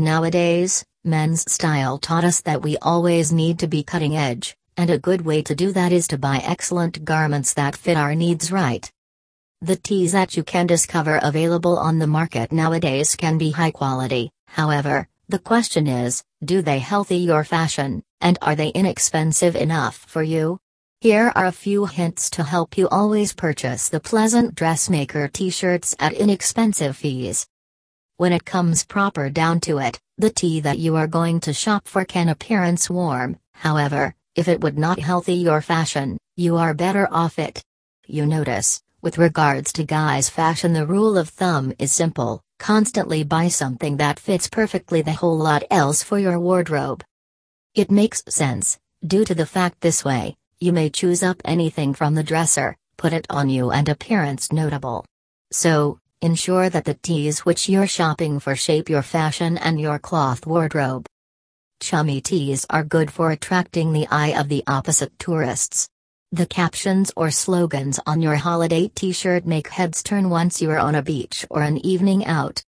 Nowadays, men's style taught us that we always need to be cutting edge, and a good way to do that is to buy excellent garments that fit our needs right. The tees that you can discover available on the market nowadays can be high quality, however, the question is do they healthy your fashion, and are they inexpensive enough for you? Here are a few hints to help you always purchase the pleasant dressmaker t shirts at inexpensive fees. When it comes proper down to it, the tee that you are going to shop for can appearance warm, however, if it would not healthy your fashion, you are better off it. You notice, with regards to guys' fashion, the rule of thumb is simple constantly buy something that fits perfectly the whole lot else for your wardrobe. It makes sense, due to the fact this way, you may choose up anything from the dresser, put it on you, and appearance notable. So, Ensure that the tees which you're shopping for shape your fashion and your cloth wardrobe. Chummy tees are good for attracting the eye of the opposite tourists. The captions or slogans on your holiday t shirt make heads turn once you're on a beach or an evening out.